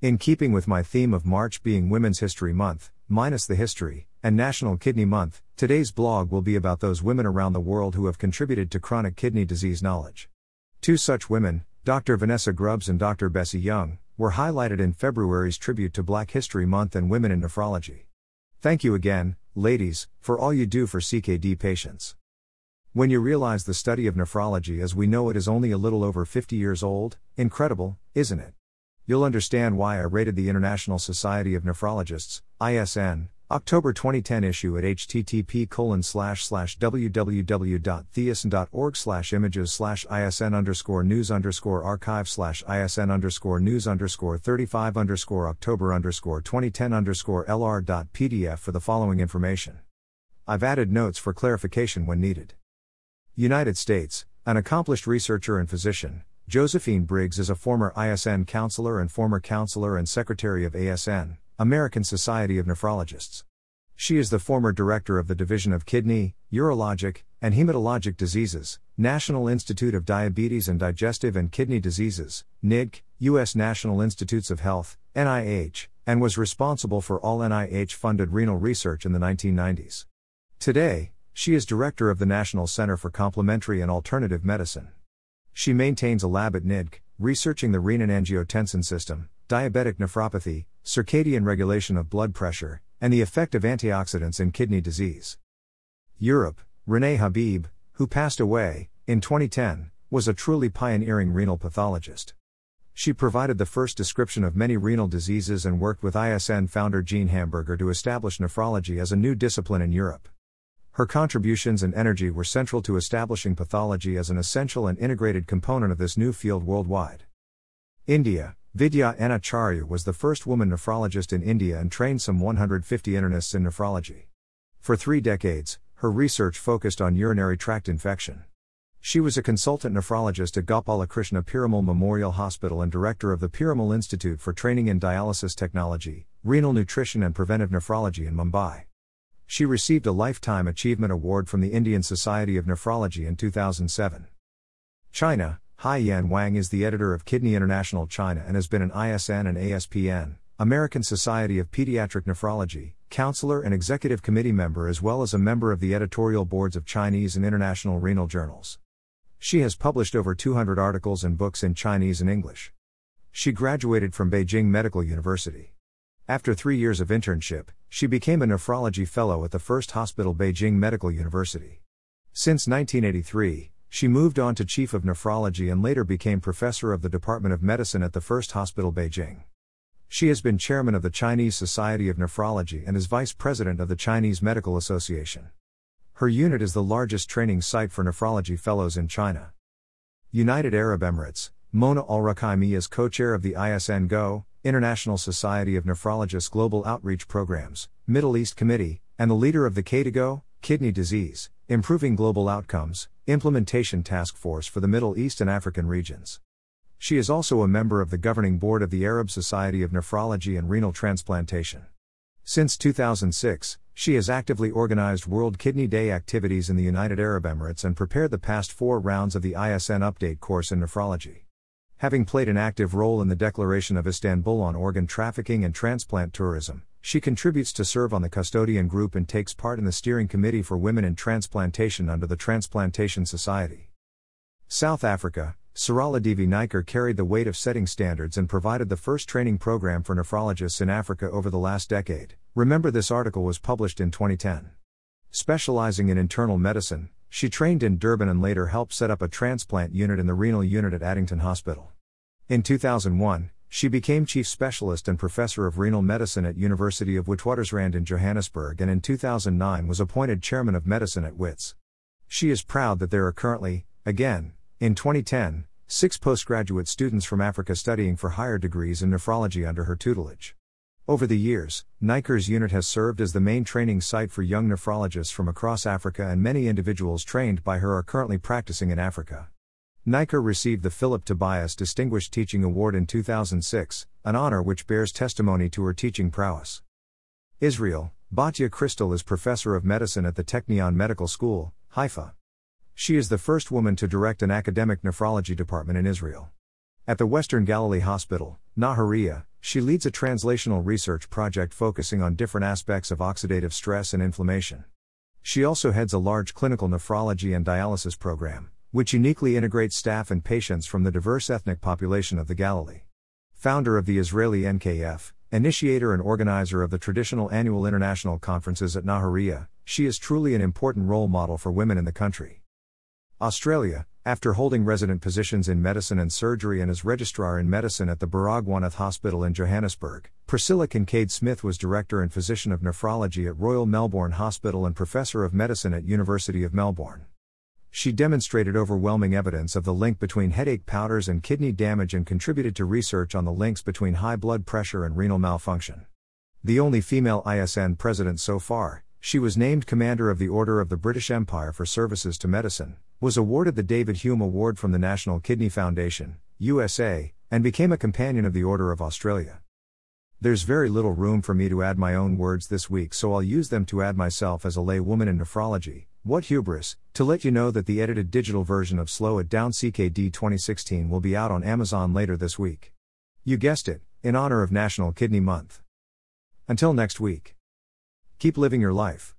In keeping with my theme of March being Women's History Month, minus the history, and National Kidney Month, today's blog will be about those women around the world who have contributed to chronic kidney disease knowledge. Two such women, Dr. Vanessa Grubbs and Dr. Bessie Young, were highlighted in February's tribute to Black History Month and Women in Nephrology. Thank you again, ladies, for all you do for CKD patients. When you realize the study of nephrology as we know it is only a little over 50 years old, incredible, isn't it? You'll understand why I rated the International Society of Nephrologists, ISN, October 2010 issue at http colon slash slash www.theisn.org slash images slash isn underscore news underscore archive slash isn underscore news underscore 35 underscore october underscore 2010 underscore lr.pdf for the following information. I've added notes for clarification when needed. United States, an accomplished researcher and physician, Josephine Briggs is a former ISN counselor and former counselor and secretary of ASN, American Society of Nephrologists. She is the former director of the Division of Kidney, Urologic, and Hematologic Diseases, National Institute of Diabetes and Digestive and Kidney Diseases, NIDC, U.S. National Institutes of Health, NIH, and was responsible for all NIH funded renal research in the 1990s. Today, she is director of the National Center for Complementary and Alternative Medicine. She maintains a lab at NIDC, researching the renin-angiotensin system, diabetic nephropathy, circadian regulation of blood pressure, and the effect of antioxidants in kidney disease. Europe, Renee Habib, who passed away in 2010, was a truly pioneering renal pathologist. She provided the first description of many renal diseases and worked with ISN founder Jean Hamburger to establish nephrology as a new discipline in Europe. Her contributions and energy were central to establishing pathology as an essential and integrated component of this new field worldwide. India, Vidya N. Acharya was the first woman nephrologist in India and trained some 150 internists in nephrology. For three decades, her research focused on urinary tract infection. She was a consultant nephrologist at Gopalakrishna Piramal Memorial Hospital and director of the Piramal Institute for Training in Dialysis Technology, Renal Nutrition and Preventive Nephrology in Mumbai. She received a Lifetime Achievement Award from the Indian Society of Nephrology in 2007. China, Haiyan Wang is the editor of Kidney International China and has been an ISN and ASPN, American Society of Pediatric Nephrology, counselor and executive committee member as well as a member of the editorial boards of Chinese and international renal journals. She has published over 200 articles and books in Chinese and English. She graduated from Beijing Medical University. After three years of internship, she became a nephrology fellow at the First Hospital Beijing Medical University. Since 1983, she moved on to Chief of Nephrology and later became Professor of the Department of Medicine at the First Hospital Beijing. She has been Chairman of the Chinese Society of Nephrology and is Vice President of the Chinese Medical Association. Her unit is the largest training site for nephrology fellows in China. United Arab Emirates, Mona Al is co chair of the ISN Go, International Society of Nephrologists Global Outreach Programs, Middle East Committee, and the leader of the KDIGO, Kidney Disease, Improving Global Outcomes, Implementation Task Force for the Middle East and African regions. She is also a member of the governing board of the Arab Society of Nephrology and Renal Transplantation. Since 2006, she has actively organized World Kidney Day activities in the United Arab Emirates and prepared the past four rounds of the ISN Update course in nephrology. Having played an active role in the Declaration of Istanbul on organ trafficking and transplant tourism, she contributes to serve on the custodian group and takes part in the steering committee for women in transplantation under the Transplantation Society. South Africa, Sarala Devi Naicker carried the weight of setting standards and provided the first training program for nephrologists in Africa over the last decade. Remember, this article was published in 2010. Specializing in internal medicine, she trained in Durban and later helped set up a transplant unit in the renal unit at Addington Hospital. In 2001, she became chief specialist and professor of renal medicine at University of Witwatersrand in Johannesburg and in 2009 was appointed chairman of medicine at WITS. She is proud that there are currently, again, in 2010, six postgraduate students from Africa studying for higher degrees in nephrology under her tutelage. Over the years, Naicker's unit has served as the main training site for young nephrologists from across Africa, and many individuals trained by her are currently practicing in Africa. Naicker received the Philip Tobias Distinguished Teaching Award in 2006, an honor which bears testimony to her teaching prowess. Israel, Batya Kristal is professor of medicine at the Technion Medical School, Haifa. She is the first woman to direct an academic nephrology department in Israel. At the Western Galilee Hospital, Nahariya, She leads a translational research project focusing on different aspects of oxidative stress and inflammation. She also heads a large clinical nephrology and dialysis program, which uniquely integrates staff and patients from the diverse ethnic population of the Galilee. Founder of the Israeli NKF, initiator and organizer of the traditional annual international conferences at Nahariya, she is truly an important role model for women in the country. Australia, after holding resident positions in medicine and surgery and as registrar in medicine at the Baragwanath Hospital in Johannesburg, Priscilla Kincaid Smith was director and physician of nephrology at Royal Melbourne Hospital and professor of medicine at University of Melbourne. She demonstrated overwhelming evidence of the link between headache powders and kidney damage and contributed to research on the links between high blood pressure and renal malfunction. The only female ISN president so far, she was named Commander of the Order of the British Empire for services to medicine, was awarded the David Hume Award from the National Kidney Foundation, USA, and became a Companion of the Order of Australia. There's very little room for me to add my own words this week, so I'll use them to add myself as a lay woman in nephrology. What hubris, to let you know that the edited digital version of Slow It Down CKD 2016 will be out on Amazon later this week. You guessed it, in honor of National Kidney Month. Until next week. Keep living your life.